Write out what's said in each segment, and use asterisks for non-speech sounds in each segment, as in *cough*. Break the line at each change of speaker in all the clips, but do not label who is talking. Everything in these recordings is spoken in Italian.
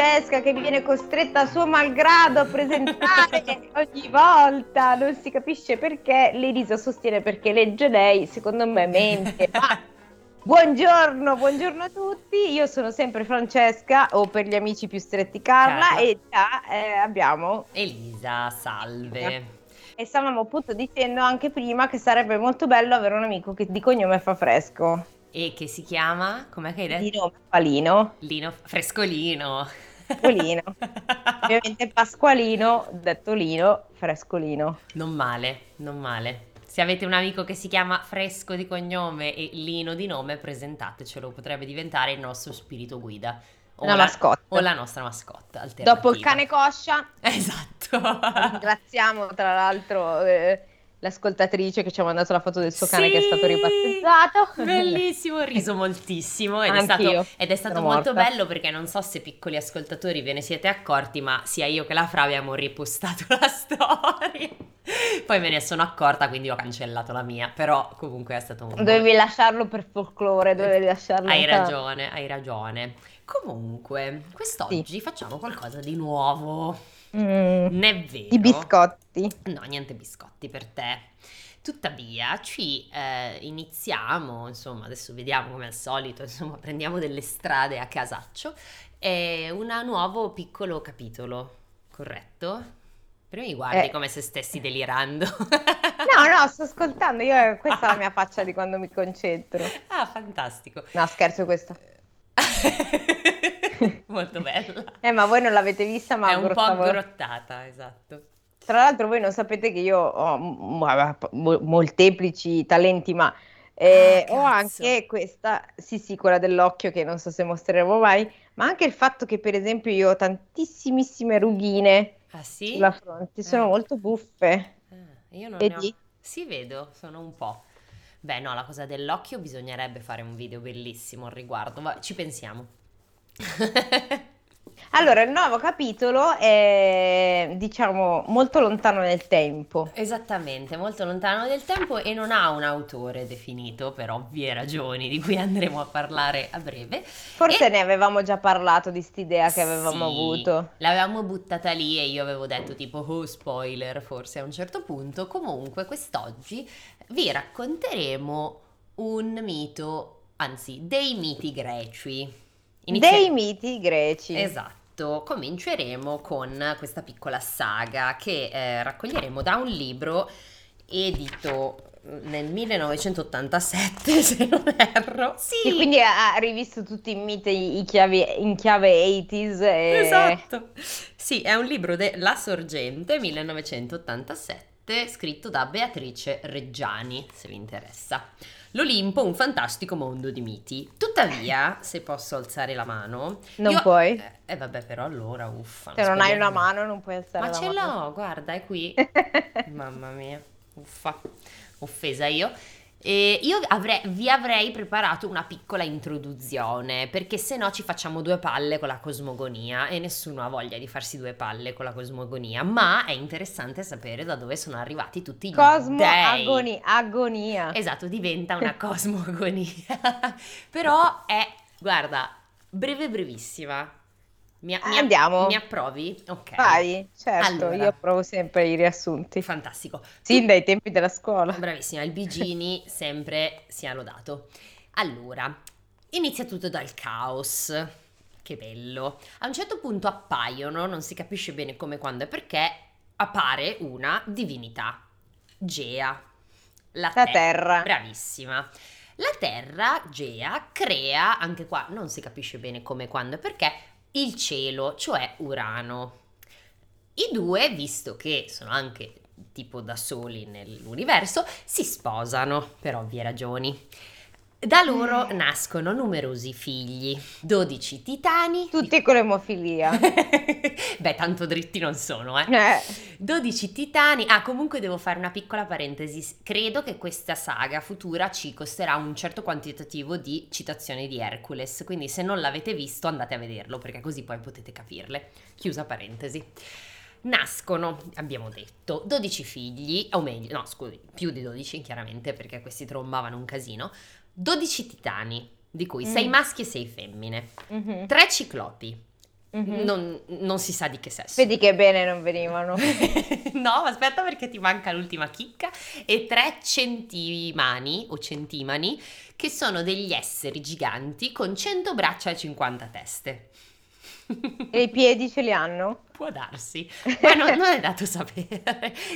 Francesca che viene costretta a suo malgrado a presentare *laughs* ogni volta, non si capisce perché, L'Elisa sostiene perché legge lei, secondo me mente, ma buongiorno, buongiorno a tutti, io sono sempre Francesca o per gli amici più stretti Carla,
Carla.
e già eh, abbiamo
Elisa, salve.
e stavamo appunto dicendo anche prima che sarebbe molto bello avere un amico che di cognome fa fresco,
E che si chiama, com'è che hai detto?
di nome Palino,
Lino Frescolino.
Frescolino. ovviamente Pasqualino, detto Lino, frescolino.
Non male, non male. Se avete un amico che si chiama Fresco di cognome e Lino di nome, presentatecelo, potrebbe diventare il nostro spirito guida. O
Una
la,
mascotte.
O la nostra mascotte. alternativa.
Dopo il cane coscia, *laughs*
Esatto.
ringraziamo tra l'altro eh, l'ascoltatrice che ci ha mandato la foto del suo cane
Sì,
che è stato ribattezzato.
Bellissimo, ho riso moltissimo ed è
Anch'io,
stato, ed è stato molto
morta.
bello perché non so se piccoli ascoltatori ve ne siete accorti, ma sia io che la Fra abbiamo ripostato *laughs* la storia. Poi me ne sono accorta, quindi ho cancellato la mia, però comunque è stato un...
Dovevi lasciarlo per folklore, dovevi lasciarlo.
Hai ragione, hai ragione. Comunque, quest'oggi facciamo qualcosa di nuovo.
Mm,
è vero?
I biscotti.
No, niente biscotti per te. Tuttavia, ci eh, iniziamo, insomma, adesso vediamo come al solito, insomma, *laughs* prendiamo delle strade a casaccio. È un nuovo piccolo capitolo, corretto? Prima mi guardi
Eh.
come se stessi delirando. *laughs*
No, no, sto ascoltando. Io, questa è la mia faccia di quando mi concentro.
ah, fantastico.
No, scherzo questa. *laughs*
Molto bella.
Eh, ma voi non l'avete vista, ma
È un po' aggrottata, esatto.
Tra l'altro voi non sapete che io ho m- mo- molteplici talenti, ma eh,
Ah,
ho anche questa, sì sì, quella dell'occhio che non so se mostreremo mai, ma anche il fatto che per esempio io ho tantissimissime rughine
Ah sì?
sulla fronte, sono
Eh.
molto buffe.
Ah, io non ne ho...
Vedi?
Sì, vedo, sono un po'. Beh, no, la cosa dell'occhio bisognerebbe fare un video bellissimo al riguardo, ma ci pensiamo. *laughs*
Allora, il nuovo capitolo è, diciamo, molto lontano nel tempo.
Esattamente, molto lontano nel tempo e non ha un autore definito per ovvie ragioni di cui andremo a parlare a breve.
Forse
E-
ne avevamo già parlato di st'idea che avevamo
Sì,
avuto.
L'avevamo buttata lì e io avevo detto tipo, oh spoiler, forse a un certo punto. Comunque, quest'oggi vi racconteremo un mito, anzi, dei miti greci. Inizia-
Dei miti greci.
Esatto, cominceremo con questa piccola saga che eh, raccoglieremo da un libro edito nel 1987, *laughs* se non erro. Sì,
E quindi ha rivisto tutti i miti i chiavi- in chiave 80s e...
Esatto. Sì, è un libro della Sorgente 1987 scritto da Beatrice Reggiani, se vi interessa. L'Olimpo, un fantastico mondo di miti. Tuttavia, se posso alzare la mano...
Non
io-
puoi?
Eh, eh, vabbè, però allora, uffa.
Se non hai una mano non puoi alzare
Ma
la
ce
mano.
l'ho, guarda, è qui. *laughs* Mamma mia, uffa, offesa io. E io avrei- vi avrei preparato una piccola introduzione, perché se no ci facciamo due palle con la cosmogonia e nessuno ha voglia di farsi due palle con la cosmogonia, ma è interessante sapere da dove sono arrivati tutti gli
Cosmo agoni- agonia.
Esatto, diventa una *laughs* cosmogonia. *laughs* Però è, guarda, breve brevissima. Mi, mi-
Andiamo.
Mi approvi? Ok.
Vai, certo,
Allora.
io approvo sempre i riassunti.
Fantastico.
Sin dai tempi della scuola.
Bravissima, il Bigini *laughs* sempre sia lodato. Allora, inizia tutto dal caos. Che bello. A un certo punto appaiono, non si capisce bene come, quando e perché, appare una divinità. Gea. La,
La
te-
terra.
Bravissima. La Terra, Gea, crea, anche qua non si capisce bene come, quando e perché, il cielo, cioè Urano. I due, visto che sono anche tipo da soli nell'universo, si sposano per ovvie ragioni. Da loro nascono numerosi figli, 12 titani.
Tutti con l'emofilia. *laughs*
Beh, tanto dritti non sono, eh.
Eh,
12 titani. Ah, comunque devo fare una piccola parentesi. Credo che questa saga futura ci costerà un certo quantitativo di citazioni di Hercules. Quindi, se non l'avete visto, andate a vederlo perché così poi potete capirle. Chiusa parentesi. Nascono, abbiamo detto, 12 figli, o meglio, no, scusi, più di 12 chiaramente perché questi trombavano un casino. 12 titani, di cui 6
Mm.
maschi e 6 femmine.
mhm.
3 ciclopi,
Mhm.
non, non si sa di che sesso.
Vedi che bene non venivano. *laughs*
no, aspetta perché ti manca l'ultima chicca. E tre centimani o centimani che sono degli esseri giganti con 100 braccia e 50 teste.
E i piedi ce li hanno?
Può darsi, ma no- non è dato sapere.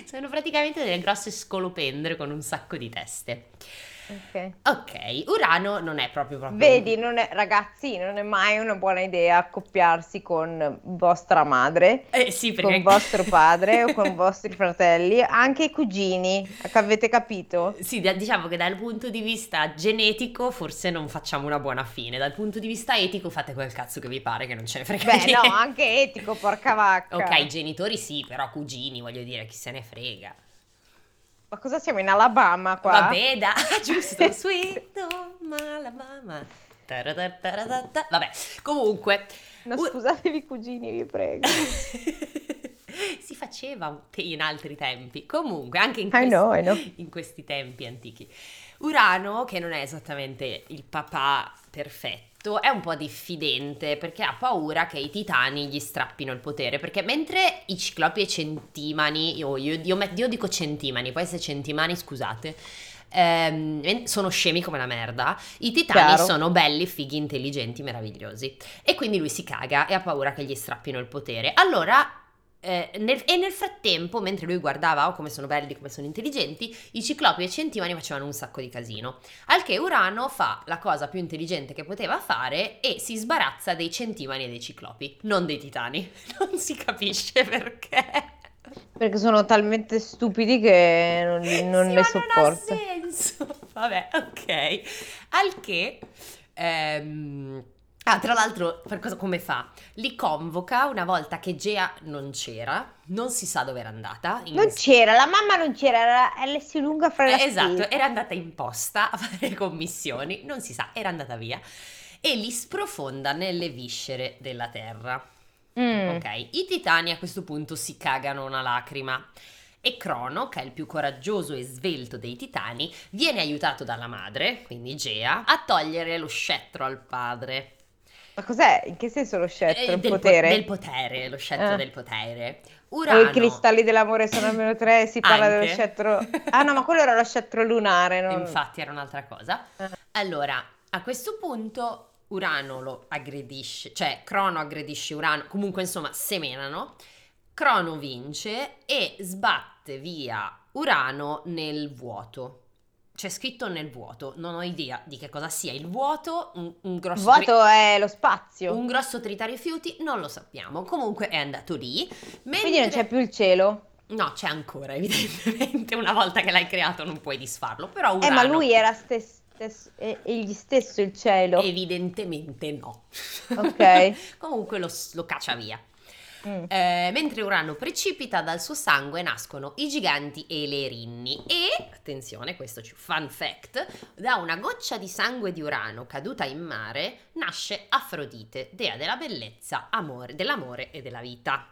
Sono praticamente delle grosse scolopendre con un sacco di teste.
Ok.
Ok, Urano non è proprio proprio...
Vedi, non è- ragazzi, non è mai una buona idea accoppiarsi con vostra madre,
Eh sì, perché...
con vostro *laughs* padre o con vostri fratelli, anche i cugini. Avete capito?
Sì, da- diciamo che dal punto di vista genetico forse non facciamo una buona fine, dal punto di vista etico fate quel cazzo che vi pare che non ce ne frega
Beh,
niente.
no, anche etico, porca vacca.
Ok, genitori sì, però cugini, voglio dire, chi se ne frega.
Ma cosa siamo in Alabama qua?
Vabbè, da, *laughs* giusto, *laughs* sweet home Alabama. Vabbè, comunque...
No, scusatevi cugini, vi prego. *laughs*
si faceva in altri tempi, comunque anche in
I
questi,
know, I know.
in questi tempi antichi. Urano, che non è esattamente il papà perfetto, è un po' diffidente perché ha paura che i titani gli strappino il potere. Perché mentre i ciclopi e i centimani, io, io- io io dico centimani, poi se centimani scusate, ehm, sono scemi come la merda, i titani
Chiaro.
sono belli, fighi, intelligenti, meravigliosi. E quindi lui si caga e ha paura che gli strappino il potere. Allora. Eh, nel- e nel frattempo, mentre lui guardava oh, come sono belli, come sono intelligenti, i ciclopi e i centimani facevano un sacco di casino. Al che Urano fa la cosa più intelligente che poteva fare e si sbarazza dei centimani e dei ciclopi, non dei titani. *laughs* Non si capisce perché.
Perché sono talmente stupidi che non, non
Sì, ma
sopporto.
Non ha senso. *laughs* Vabbè, ok. Al che. ehm, Ah, tra l'altro, per cosa, come fa? Li convoca una volta che Gea non c'era, non si sa dove era andata. in-
Non c'era, la mamma non c'era, era LS lunga a fare la
Eh, esatto,
spesa.
era andata in posta a fare commissioni, non si sa, era andata via. E li sprofonda nelle viscere della terra.
Mm.
Ok, i titani a questo punto si cagano una lacrima. E Crono, che è il più coraggioso e svelto dei titani, viene aiutato dalla madre, quindi Gea, a togliere lo scettro al padre.
Ma cos'è? In che senso lo scettro?
Eh,
Il
del po-
potere?
del potere, lo scettro
Ah.
del potere.
O
Urano.
i cristalli dell'amore sono almeno tre, si parla dello
Anche.
scettro... Ah no, ma quello era lo scettro lunare, non...
Infatti era un'altra cosa.
Ah.
Allora, a questo punto Urano lo aggredisce, cioè Crono aggredisce Urano, comunque insomma semenano. Crono vince e sbatte via Urano nel vuoto. C'è scritto nel vuoto, non ho idea di che cosa sia il vuoto, un, un grosso
vuoto è lo spazio,
un grosso tritario rifiuti, non lo sappiamo. Comunque è andato lì.
quindi non
mentre-
c'è più il cielo.
No, c'è ancora, *laughs* evidentemente. Una volta che l'hai creato non puoi disfarlo. Però
Eh, ma
Urano-
lui era stes- stes- è egli stesso il cielo.
Evidentemente no.
Ok. *laughs*
Comunque lo, lo caccia via.
Mm.
Eh, mentre Urano precipita, dal suo sangue nascono i giganti e le rinni. E, attenzione, questo ci fun fact, da una goccia di sangue di Urano caduta in mare nasce Afrodite, dea della bellezza, amore, dell'amore e della vita.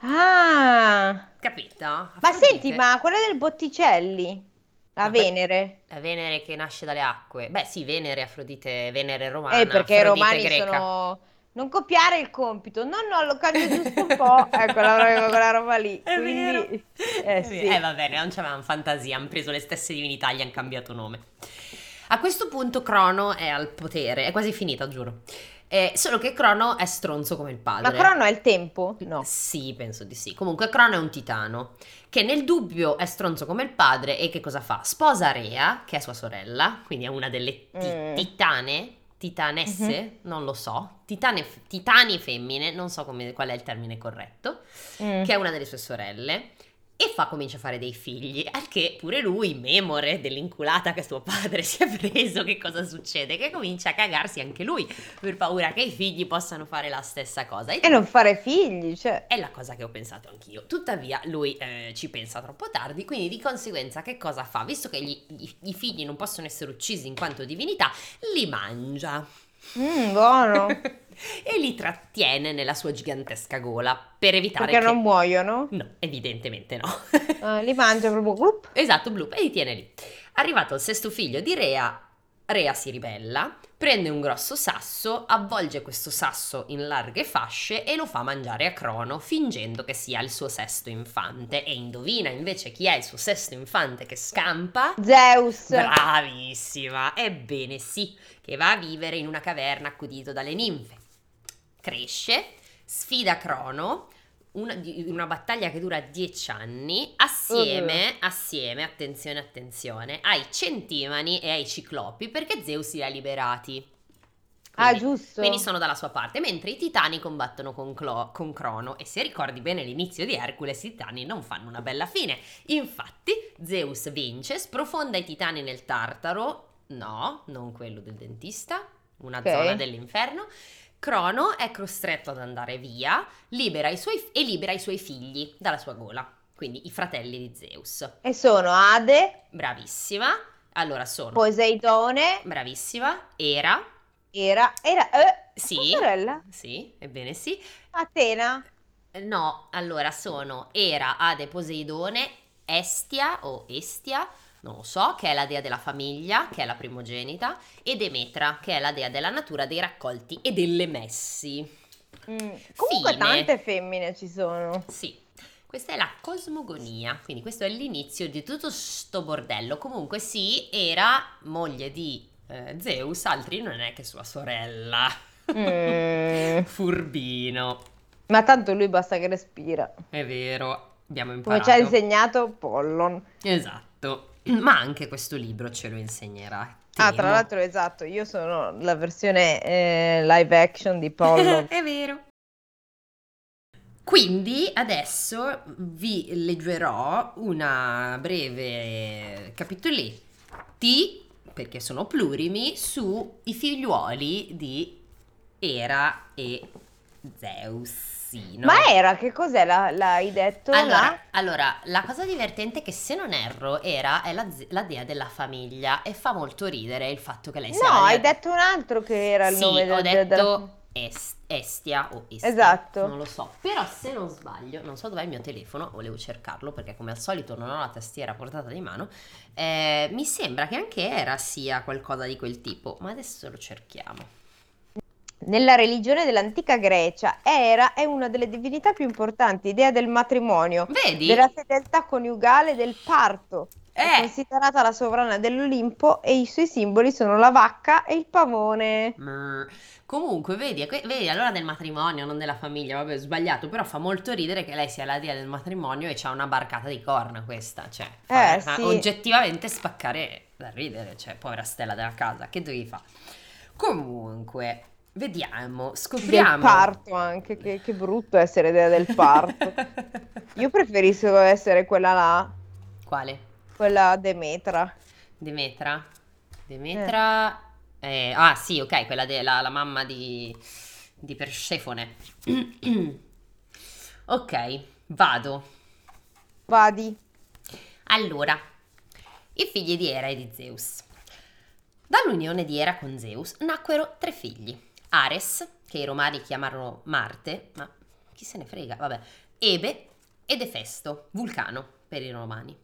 Ah,
Capito?
ma
Afrodite,
senti, ma quella del Botticelli, la
Ma
Venere,
La Venere che nasce dalle acque. Beh, sì, Venere, Afrodite, Venere romana,
eh, perché i
Afrodite
romani
greca.
sono... Non copiare il compito, no, no, lo cambio giusto un po', *laughs* ecco, l'avevo quella roba lì,
È
quindi... Eh sì.
Eh, va bene, non c'avevano fantasia, hanno preso le stesse divinità, gli hanno cambiato nome. A questo punto Crono è al potere, è quasi finita, giuro. Eh, solo che Crono è stronzo come il
Ma
padre.
Crono è il tempo? No.
Sì, penso di sì. Comunque Crono è un titano, che nel dubbio è stronzo come il padre e che cosa fa? Sposa Rea, che è sua sorella, quindi è una delle ti-
Mm.
titane, titanesse,
Mhm.
non lo so, titane, titani femmine, non so come- qual è il termine corretto,
Mm.
che è una delle sue sorelle. E fa, comincia a fare dei figli, al che pure lui, memore dell'inculata che suo padre *laughs* si è preso, che cosa succede? Che comincia a cagarsi anche lui, per paura che i figli possano fare la stessa cosa. E
E non fare figli, cioè...
è la cosa che ho pensato anch'io. Tuttavia, lui eh, ci pensa troppo tardi, quindi di conseguenza che cosa fa? Visto che gli- gli- i figli non possono essere uccisi in quanto divinità, li mangia.
Mm, buono, *laughs*
e li trattiene nella sua gigantesca gola per evitare
perché
che...
non muoiono,
No, evidentemente no.
Eh, li mangia proprio, glup.
esatto, Bloop, e li tiene lì. Arrivato il sesto figlio di Rea, Rea si ribella, prende un grosso sasso, avvolge questo sasso in larghe fasce e lo fa mangiare a Crono, fingendo che sia il suo sesto infante. E indovina invece chi è il suo sesto infante che scampa?
Zeus.
Bravissima! Ebbene sì, che va a vivere in una caverna accudito dalle ninfe. Cresce, sfida Crono, una, una, battaglia che dura dieci anni, assieme, uh. assieme, attenzione, attenzione, ai centimani e ai ciclopi, perché Zeus li ha liberati.
Ah, quindi, ah, giusto.
Quindi sono dalla sua parte, mentre i titani combattono con, Clo- con Crono. E se ricordi bene l'inizio di Hercules, i titani non fanno una bella fine. Infatti, Zeus vince, sprofonda i titani nel Tartaro. No, non quello del dentista, una okay. zona dell'inferno Crono è costretto ad andare via libera suoi, e libera i suoi figli dalla sua gola, quindi i fratelli di Zeus.
E sono Ade.
Bravissima. Allora sono
Poseidone.
Bravissima. Era.
Era. Era. Eh,
sì.
Sorella.
Sì, ebbene sì.
Atena.
No, allora sono Era, Ade, Poseidone, Estia o Estia, non lo so, che è la dea della famiglia, che è la primogenita, e Demetra, che è la dea della natura, dei raccolti e delle messi.
Mm, comunque Fine. tante femmine ci sono.
Sì. Questa è la cosmogonia, quindi questo è l'inizio di tutto sto bordello. Comunque sì, era moglie di eh, Zeus, altri non è che sua sorella. Mm. *laughs* Furbino.
Ma tanto lui basta che respira.
È vero, abbiamo imparato.
Come ci ha insegnato Pollon.
Esatto. Ma anche questo libro ce lo insegnerà.
Temo. Ah, tra l'altro, esatto, io sono la versione eh, live action di Pollo. *laughs*
È vero. Quindi adesso vi leggerò una breve capitoletti, perché sono plurimi, sui figliuoli di Era e Zeus ragazzino.
Ma era, che cos'è? La, l'hai detto?
Allora la... allora, la cosa divertente è che se non erro, era è la, la, dea della famiglia e fa molto ridere il fatto che lei sia...
No, hai
dea...
detto un altro che era il
sì,
nome
del... Sì, ho detto... Della... Est- Estia o Estia,
esatto.
non lo so. Però se non sbaglio, non so dov'è il mio telefono, volevo cercarlo perché come al solito non ho la tastiera portata di mano. Eh, mi sembra che anche Era sia qualcosa di quel tipo, ma adesso lo cerchiamo.
Nella religione dell'antica Grecia, Era è una delle divinità più importanti, idea del matrimonio,
Vedi?
della fedeltà coniugale, del parto.
È
Eh, considerata la sovrana dell'Olimpo e i suoi simboli sono la vacca e il pavone.
mm, comunque, vedi, vedi, allora del matrimonio, non della famiglia, vabbè, ho sbagliato, però fa molto ridere che lei sia la dea del matrimonio e c'ha una barcata di corna questa, cioè,
Eh,
fa
sì.
oggettivamente spaccare da ridere, cioè, povera stella della casa, che devi fare? Comunque, vediamo,
Del
scopriamo.
parto anche, che, che brutto essere idea del parto. *laughs* Io preferisco essere quella là,
Quale?
quella Demetra.
Demetra? Demetra... eh, ah sì, ok, quella della la mamma di, di Persefone. *clears throat* ok, vado.
Vadi.
Allora, i figli di Era e di Zeus. Dall'unione di Era con Zeus nacquero tre figli. Ares, che i romani chiamarono Marte, ma chi se ne frega, vabbè, Ebe ed Efesto, Vulcano per i romani.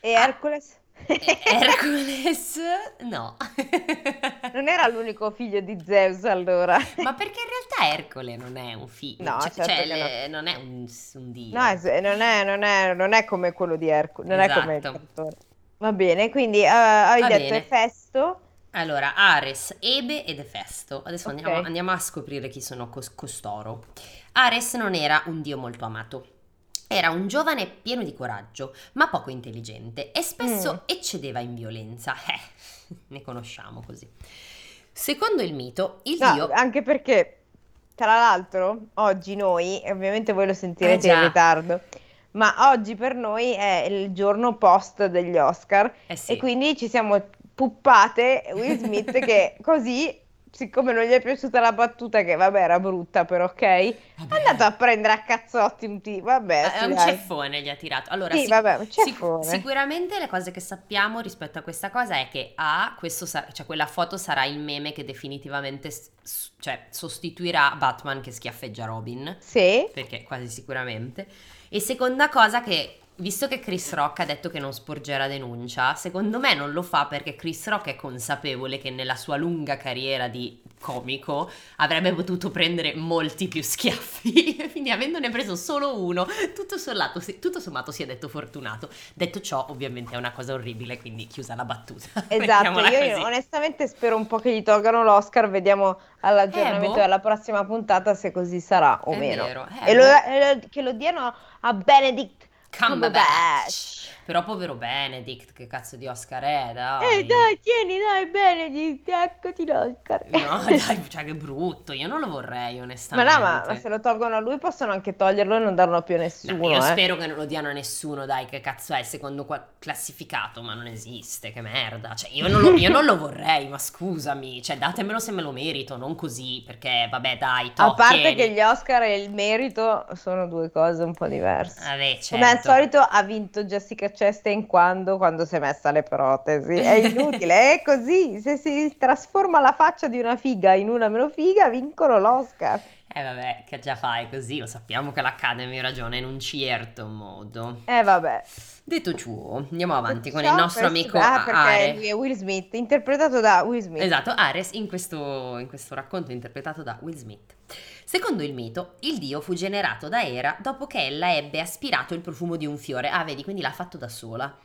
E Hercules?
E- Hercules, no. *laughs*
Non era l'unico figlio di Zeus allora.
Ma perché in realtà Ercole non è un figlio,
No,
cioè,
certo
cioè, le- non è un, un dio.
No, es- non è, non è- non è come quello di Hercules, non è come il
Esatto.
trattore. Va bene, quindi eh, hai
Va
detto
bene.
Efesto.
Allora, Ares, Ebe ed Efesto. Adesso
Ok.
andiamo, andiamo a scoprire chi sono cos- costoro. Ares non era un dio molto amato. Era un giovane pieno di coraggio, ma poco intelligente e spesso
Mm.
eccedeva in violenza. *laughs* Eh, ne conosciamo così. Secondo il mito, il
No,
dio...
anche perché, tra l'altro, oggi noi, e ovviamente voi lo sentirete
Eh
in ritardo, ma oggi per noi è il giorno post degli Oscar
Eh sì.
e quindi ci siamo puppate Will Smith che così, siccome non gli è piaciuta la battuta, che vabbè era brutta però ok, è
Vabbè.
andato a prendere a cazzotti un tipo, vabbè,
Eh,
sì,
un
dai.
ceffone gli ha tirato. Allora,
Sì,
sic-
vabbè, un
sic- sicuramente le cose che sappiamo rispetto a questa cosa è che A, questo sarà- cioè quella foto sarà il meme che definitivamente s- cioè, sostituirà Batman che schiaffeggia Robin,
Sì,
perché quasi sicuramente. E seconda cosa che visto che Chris Rock ha detto che non sporgerà denuncia, secondo me non lo fa perché Chris Rock è consapevole che nella sua lunga carriera di comico avrebbe potuto prendere molti più schiaffi. *laughs* Quindi avendone preso solo uno, tutto sommato, tutto sommato si è detto fortunato. Detto ciò, ovviamente è una cosa orribile, quindi chiusa la battuta. *laughs*
Esatto, io così. onestamente spero un po' che gli tolgano l'Oscar, vediamo all'aggiornamento eh, boh. della prossima puntata se così sarà o è meno. Vero, eh, e boh. lo, che lo diano a Benedict
Cumberbatch. Però povero Benedict, che cazzo di Oscar è, dai.
Eh dai, tieni, dai Benedict, eccoti l'Oscar.
No, *laughs* dai, cioè che brutto, io non lo vorrei onestamente.
Ma no, ma, ma, se lo tolgono a lui possono anche toglierlo e non darlo più a nessuno. No, io
eh. spero che non lo diano a nessuno, dai, che cazzo è secondo classificato, ma non esiste, che merda. Cioè, io non, lo, io non lo vorrei, ma scusami, cioè datemelo se me lo merito, non così, perché vabbè dai, to,
A parte
tieni.
che gli Oscar e il merito sono due cose un po' diverse.
Vabbè, certo.
Come al certo. solito ha vinto Jessica Chastain quando, quando si è messa le protesi. È *laughs* inutile, è così. Se si trasforma la faccia di una figa in una meno figa, vincono l'Oscar.
Eh vabbè, che già fai così, lo sappiamo che l'Academy ragiona in un certo modo.
Eh vabbè.
Detto ciò, andiamo avanti con il nostro amico ah,
perché lui è Will Smith, interpretato da Will Smith.
Esatto, Ares in questo, in questo racconto interpretato da Will Smith. Secondo il mito, il dio fu generato da Era dopo che ella ebbe aspirato il profumo di un fiore. Ah, vedi, quindi l'ha fatto da sola.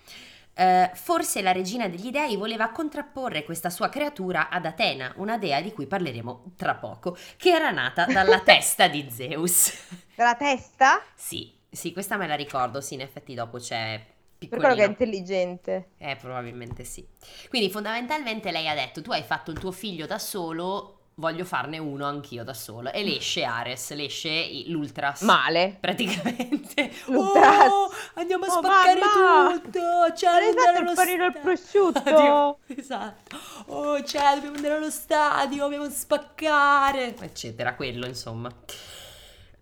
Uh, forse la regina degli dei voleva contrapporre questa sua creatura ad Atena, una dea di cui parleremo tra poco, che era nata dalla *laughs* testa di Zeus.
Dalla testa?
Sì, sì, questa me la ricordo, sì, in effetti dopo c'è
piccolino. Per quello che è intelligente.
Eh, probabilmente sì. Quindi fondamentalmente lei ha detto, tu hai fatto il tuo figlio da solo, voglio farne uno anch'io da solo. E l'esce Ares, l'esce l'Ultras.
Male.
Praticamente. *laughs* L'Ultras. Oh, andiamo a oh, spaccare mamma. tutto. Cioè,
dobbiamo andare panino al prosciutto.
Esatto. Oh, cioè, dobbiamo andare allo stadio, dobbiamo spaccare. Eccetera, quello insomma.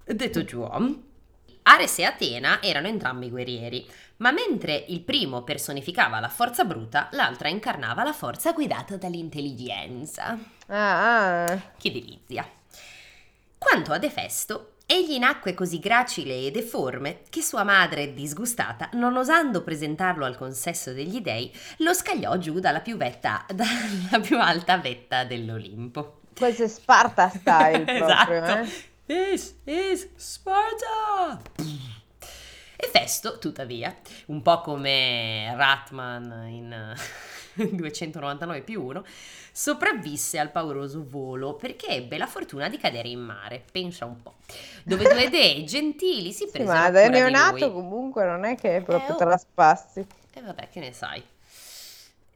Detto ciò, Ares e Atena erano entrambi guerrieri, ma mentre il primo personificava la forza bruta, l'altra incarnava la forza guidata dall'intelligenza.
Ah. ah.
Che delizia. Quanto ad Efesto, egli nacque così gracile e deforme che sua madre, disgustata, non osando presentarlo al consesso degli dei, lo scagliò giù dalla più, vetta, *laughs* dalla più alta vetta dell'Olimpo.
Questo è Sparta style *laughs* proprio, esatto. eh?
This is Sparta! E Festo, tuttavia, un po' come Ratman in *laughs* 299 più 1, sopravvisse al pauroso volo perché ebbe la fortuna di cadere in mare, pensa un po', dove due *laughs* dei gentili si presero sì, ma da
neonato comunque non è che proprio eh, te la spassi. E
eh, vabbè, che ne sai.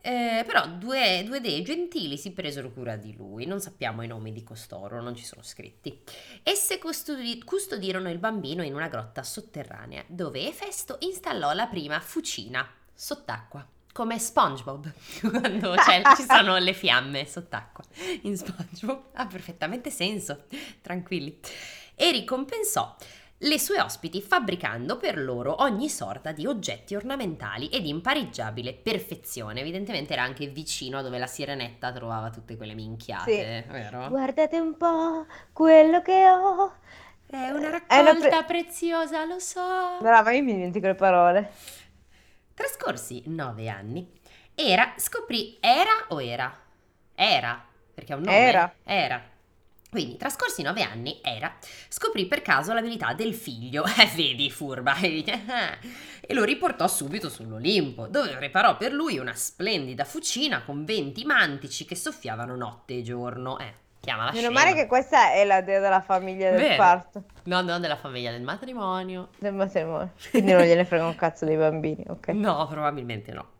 Eh, però due, due, dei gentili si presero cura di lui, non sappiamo i nomi di costoro, non ci sono scritti. Esse custodi- custodirono il bambino in una grotta sotterranea, dove Efesto installò la prima fucina sott'acqua, come SpongeBob, *laughs* quando ci sono le fiamme sott'acqua in SpongeBob. Ha perfettamente senso, tranquilli. E ricompensò le sue ospiti fabbricando per loro ogni sorta di oggetti ornamentali ed impareggiabile perfezione. Evidentemente era anche vicino a dove la sirenetta trovava tutte quelle minchiate, sì. vero?
Guardate un po' quello che ho.
È una raccolta È una pre- preziosa, lo so.
Brava, io mi dimentico le parole.
Trascorsi nove anni, Era scoprì. Era o era? Era, perché ha un nome.
Era.
Era quindi, trascorsi nove anni, Era scoprì per caso l'abilità del figlio, *laughs* eh, vedi, furba, *laughs* e lo riportò subito sull'Olimpo, dove preparò per lui una splendida fucina con venti mantici che soffiavano notte e giorno. Eh, chiamala
Meno male che questa è la dea della famiglia del Vero. parto.
No, no, della famiglia del matrimonio.
Del matrimonio. Quindi non gliene frega un cazzo dei bambini, ok?
No, probabilmente no.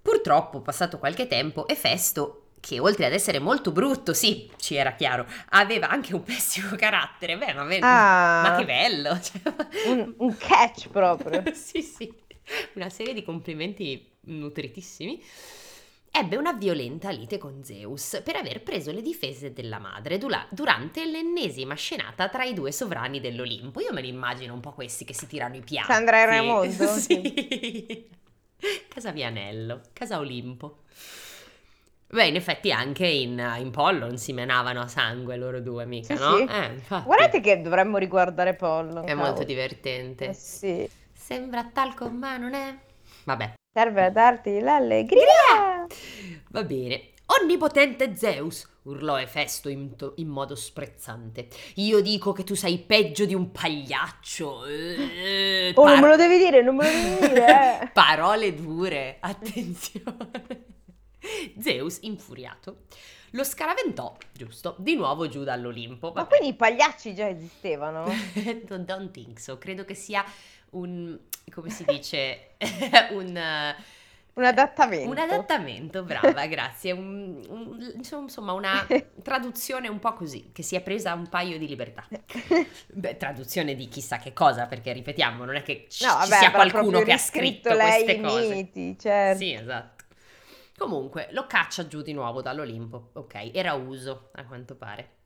Purtroppo, passato qualche tempo, Efesto che oltre ad essere molto brutto, sì, ci era chiaro, aveva anche un pessimo carattere. Beh, ma, ah, ma che bello! *laughs* Cioè,
un, un, catch proprio. *laughs*
sì, sì, una serie di complimenti nutritissimi. Ebbe una violenta lite con Zeus per aver preso le difese della madre durante l'ennesima scenata tra i due sovrani dell'Olimpo. Io me li immagino un po' questi che si tirano i piatti.
Sandra e Raimondo? *laughs*
sì. Casa Vianello, Casa Olimpo. Beh, in effetti anche in, in Pollon si menavano a sangue loro due, mica,
sì,
no?
Sì. Eh, Guardate che dovremmo riguardare Pollon.
È cavolo. molto divertente.
Eh, sì.
sembra talco ma non è. Vabbè.
Serve a darti l'allegria.
Va bene. Onnipotente Zeus, urlò Efesto in, to- in modo sprezzante. Io dico che tu sei peggio di un pagliaccio. Eh,
Oh, non
par-
me lo devi dire, non me lo devi dire. *laughs* eh.
Parole dure, attenzione. *laughs* Zeus, infuriato, lo scaraventò, giusto, di nuovo giù dall'Olimpo.
Ma
Vabbè.
quindi i pagliacci già esistevano? *laughs*
don't, think so. Credo che sia un, come si dice, *laughs* un,
Un adattamento.
un adattamento, brava, grazie. Un- un- insomma, una traduzione un po' così, che si è presa un paio di libertà. Beh, traduzione di chissà che cosa, perché ripetiamo, non è che ci,
No,
ci
vabbè,
sia
avrà
qualcuno che ha scritto
lei
queste cose.
miti, certo.
Sì, esatto. Comunque, lo caccia giù di nuovo dall'Olimpo. Ok, era uso, a quanto pare.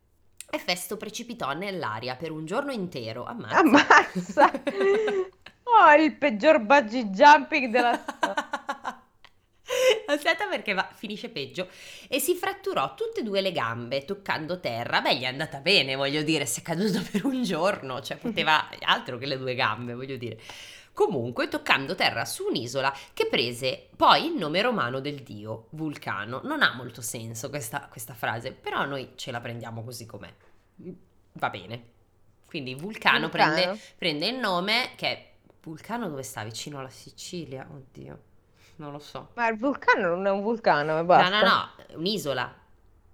E Festo precipitò nell'aria per un giorno intero. Ammazza.
Ammazza! *laughs* Oh, il peggior bungee jumping della *laughs* storia.
Aspetta perché va- finisce peggio. E si fratturò tutte e due le gambe toccando terra. Beh, gli è andata bene, voglio dire, si è caduto *laughs* per un giorno, cioè poteva altro che le due gambe, voglio dire. Comunque, toccando terra su un'isola che prese poi il nome romano del dio, Vulcano. Non ha molto senso questa, questa frase, però noi ce la prendiamo così com'è. Va bene. Quindi Vulcano,
Vulcano.
Prende, prende il nome che è... Vulcano dove sta? Vicino alla Sicilia? Oddio, non lo so.
Ma il vulcano non è un vulcano, e
No,
basta.
no, no, è un'isola.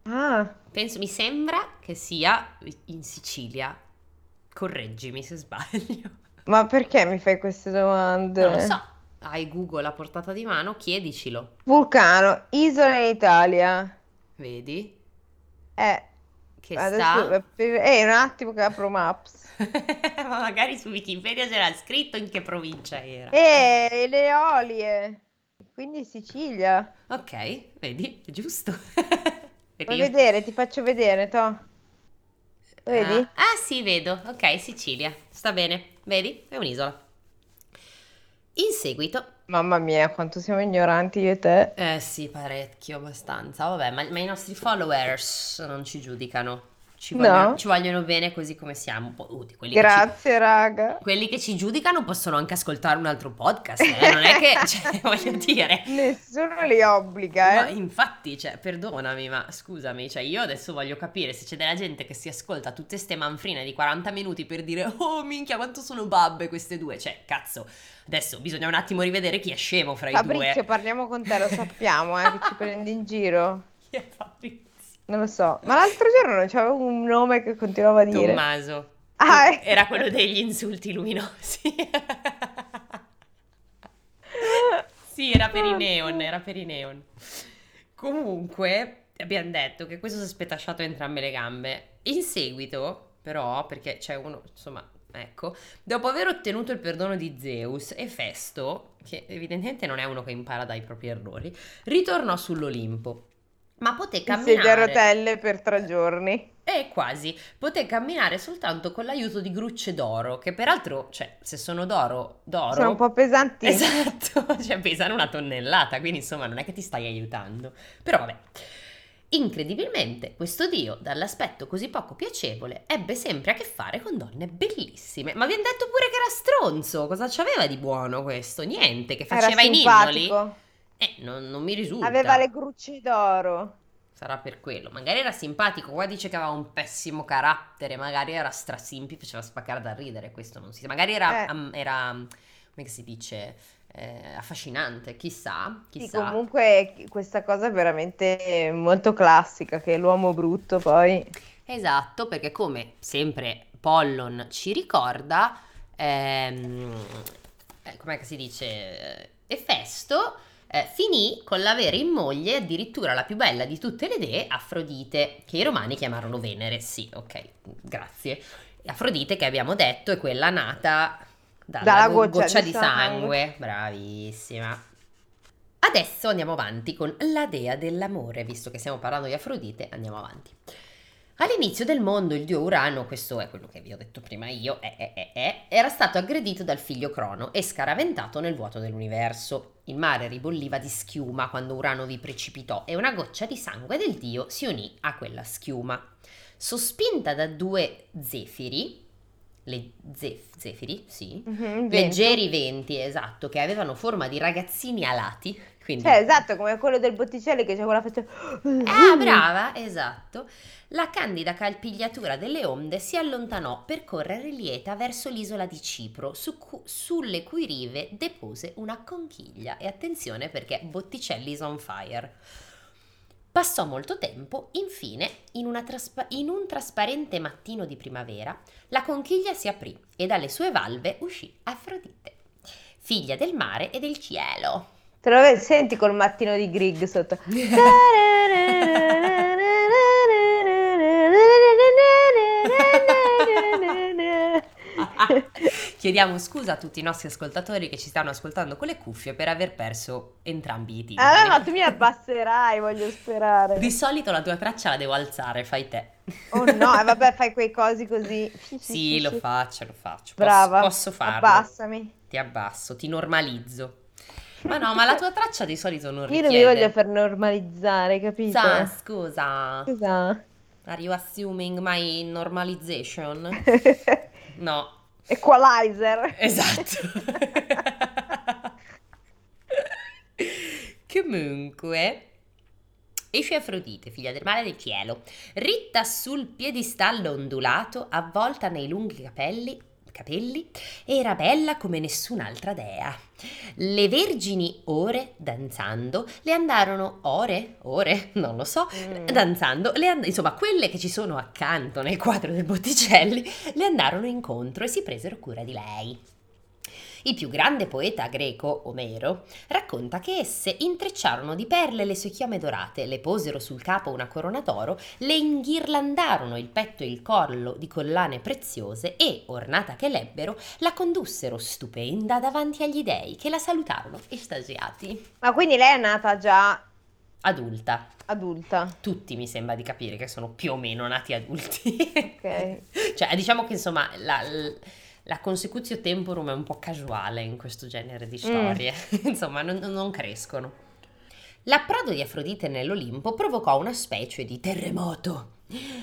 Ah,
Penso, mi sembra che sia in Sicilia. Correggimi se sbaglio.
Ma perché mi fai queste domande?
Non lo so. Hai Google a portata di mano, chiedicelo.
Vulcano, isola in Italia.
Vedi?
Eh,
Che sta...
eh, un attimo che apro Maps. *laughs*
Ma magari su Wikipedia c'era scritto in che provincia era.
Eh, le Eolie. Quindi Sicilia.
Ok, vedi? È giusto. *laughs*
Vuoi
io-
vedere? Ti faccio vedere, to. Vedi?
Ah, ah, sì, vedo. Ok, Sicilia. Sta bene. Vedi? È un'isola. In seguito
Mamma mia, quanto siamo ignoranti io e te.
Eh sì, parecchio, abbastanza. Vabbè, ma, ma i nostri followers non ci giudicano. Ci
No.
vogliono, ci vogliono bene così come siamo. Quelli, che ci,
Grazie, raga.
quelli che ci giudicano possono anche ascoltare un altro podcast. eh, Non è che, *laughs* cioè, voglio dire.
Nessuno li obbliga,
Ma
eh.
infatti, cioè, perdonami, ma scusami, cioè, io adesso voglio capire se c'è della gente che si ascolta tutte ste manfrine di 40 minuti per dire "Oh, minchia, quanto sono babbe queste due". Cioè, cazzo, adesso bisogna un attimo rivedere chi è scemo fra i
Fabrizio,
due.
parliamo con te, lo *laughs* sappiamo, eh, che ci prendi in giro.
Chi è Fabrizio?
Non lo so. Ma l'altro giorno non c'avevo un nome che continuava a dire.
Tommaso.
Ah, ecco.
Era quello degli insulti luminosi. sì, era per i neon, era per i neon. Comunque, abbiamo detto che questo si è spetasciato entrambe le gambe. In seguito, però, perché c'è uno, insomma, ecco, dopo aver ottenuto il perdono di Zeus, Efesto, che evidentemente non è uno che impara dai propri errori, ritornò sull'Olimpo. Ma poté
In sedia a
camminare...
rotelle per tre giorni.
E quasi, poté camminare soltanto con l'aiuto di grucce d'oro, che peraltro, cioè, se sono d'oro, d'oro...
Sono un po' pesanti.
Esatto, *laughs* cioè pesano una tonnellata, quindi insomma non è che ti stai aiutando. Però vabbè. Incredibilmente, questo dio, dall'aspetto così poco piacevole, ebbe sempre a che fare con donne bellissime. Ma vi hanno detto pure che era stronzo, cosa c'aveva di buono questo? Niente, che faceva i ninnoli. Eh, non, non mi risulta.
Aveva le grucce d'oro.
Sarà per quello. Magari era simpatico. Qua dice che aveva un pessimo carattere. Magari era strasimpi, faceva spaccare da ridere. Questo non si sa. Magari era,
Eh.
am- era come si dice? Eh, affascinante. Chissà.
Sì,
Chissà.
comunque questa cosa è veramente molto classica, che l'uomo brutto poi...
Esatto, perché come sempre Pollon ci ricorda, ehm, eh, com'è che si dice? Efesto eh, finì con l'avere in moglie addirittura la più bella di tutte le dee, Afrodite, che i romani chiamarono Venere. Sì, ok, grazie. Afrodite che abbiamo detto è quella nata dalla,
Dalla
go-
goccia
goccia
di
di
sangue.
sangue. Bravissima. Adesso andiamo avanti con la dea dell'amore, visto che stiamo parlando di Afrodite, andiamo avanti. All'inizio del mondo il dio Urano, questo è quello che vi ho detto prima io, è, è, è, era stato aggredito dal figlio Crono e scaraventato nel vuoto dell'universo. Il mare ribolliva di schiuma quando Urano vi precipitò e una goccia di sangue del dio si unì a quella schiuma. Sospinta da due zefiri, le zef- zefiri, sì,
Mhm, vento.
leggeri venti, esatto, che avevano forma di ragazzini alati, quindi...
Cioè, esatto, come quello del Botticelli che c'è quella faccia...
Ah, brava, esatto. La candida calpigliatura delle onde si allontanò per correre lieta verso l'isola di Cipro, su cu- sulle cui rive depose una conchiglia. E attenzione perché Botticelli is on fire. Passò molto tempo, infine, in, traspa- in un trasparente mattino di primavera, la conchiglia si aprì e dalle sue valve uscì Afrodite, figlia del mare e del cielo.
Te lo vedi? Senti col mattino di Grig sotto. *laughs* *laughs*
Chiediamo scusa a tutti i nostri ascoltatori che ci stanno ascoltando con le cuffie per aver perso entrambi i timpani.
Ah, ma tu mi abbasserai, voglio sperare.
Di solito la tua traccia la devo alzare, fai te.
Oh no, e vabbè, fai quei cosi così. *laughs*
Sì, lo faccio, lo faccio. Posso-
Brava.
Posso, farlo.
Abbassami.
Ti abbasso, ti normalizzo. Ma no, ma la tua traccia di solito non
Io
richiede.
non mi voglio far normalizzare, capito?
Sa, scusa.
Scusa.
Are you assuming my normalization? *laughs* No,
Equalizer.
Esatto. *laughs* Comunque, esce Afrodite, figlia del mare del cielo, ritta sul piedistallo ondulato, avvolta nei lunghi capelli, capelli, era bella come nessun'altra dea. Le vergini ore danzando le andarono ore, ore, non lo so,
Mm.
danzando, le and- insomma quelle che ci sono accanto nel quadro del Botticelli le andarono incontro e si presero cura di lei. Il più grande poeta greco, Omero, racconta che esse intrecciarono di perle le sue chiome dorate, le posero sul capo una corona d'oro, le inghirlandarono il petto e il collo di collane preziose e, ornata che l'ebbero, la condussero stupenda davanti agli dei che la salutarono estasiati.
Ma quindi lei è nata già
Adulta.
adulta.
Tutti mi sembra di capire che sono più o meno nati adulti.
Ok. *laughs*
Cioè, diciamo che insomma la, la consecutio temporum è un po' casuale in questo genere di storie. *laughs* insomma, non, non crescono. L'approdo di Afrodite nell'Olimpo provocò una specie di terremoto.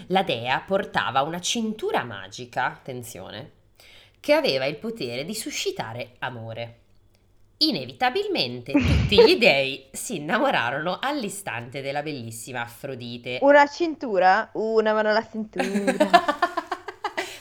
La dea portava una cintura magica, attenzione, che aveva il potere di suscitare amore. Inevitabilmente tutti gli *laughs* dei si innamorarono all'istante della bellissima Afrodite.
Una cintura, una mano alla cintura. *laughs*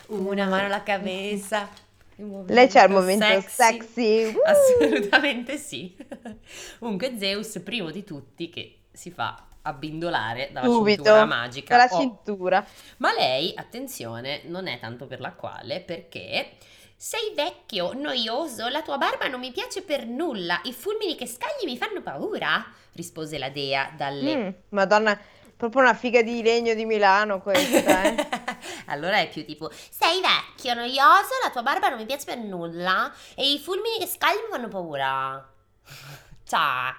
Una mano alla cabeza. *laughs*
Lei c'ha il momento
sexy.
sexy. Uh! *laughs*
Assolutamente sì. *laughs* Comunque Zeus, primo di tutti, che si fa abbindolare dalla
Subito,
cintura magica.
dalla
Oh,
cintura.
Ma lei, attenzione, non è tanto per la quale, perché sei vecchio, noioso, la tua barba non mi piace per nulla, i fulmini che scagli mi fanno paura, rispose la dea dalle...
Mm, Madonna, proprio una figa di legno di Milano questa, eh.
Allora è più tipo sei vecchio, noioso, la tua barba non mi piace per nulla e i fulmini che scagli mi fanno paura. *laughs* Ciao.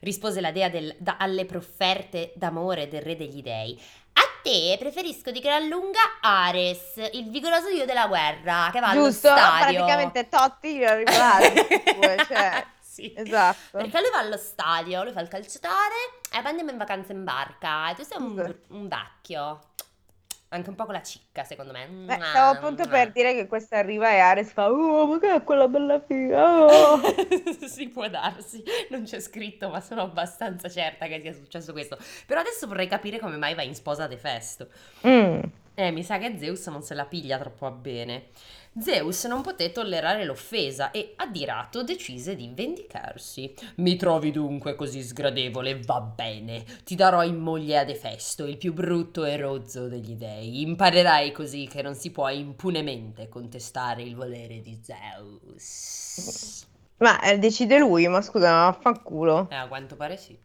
Rispose la dea del- da- alle profferte d'amore del re degli dei. A te preferisco di gran lunga Ares, il vigoroso dio della guerra, che va
Giusto?
allo stadio.
Praticamente Totti arriva là, *laughs* cioè,
Sì.
esatto.
Perché lui va allo stadio, lui fa il calciatore e poi andiamo in vacanza in barca. E tu sei un, un vecchio. Anche un po' con la cicca, secondo me.
Beh, stavo appunto per dire che questa arriva e Ares fa Oh, ma che è quella bella figa? Oh. *laughs*
si può darsi, non c'è scritto, ma sono abbastanza certa che sia successo questo. Però adesso vorrei capire come mai va in sposa ad Efesto.
Mm.
Eh, mi sa che Zeus non se la piglia troppo a bene. Zeus non poté tollerare l'offesa e, addirato, decise di vendicarsi. Mi trovi dunque così sgradevole? Va bene. Ti darò in moglie ad Efesto, il più brutto e rozzo degli dei. Imparerai così che non si può impunemente contestare il volere di Zeus. *laughs*
Ma eh, decide lui, ma scusa, ma vaffanculo.
Eh, a quanto pare sì.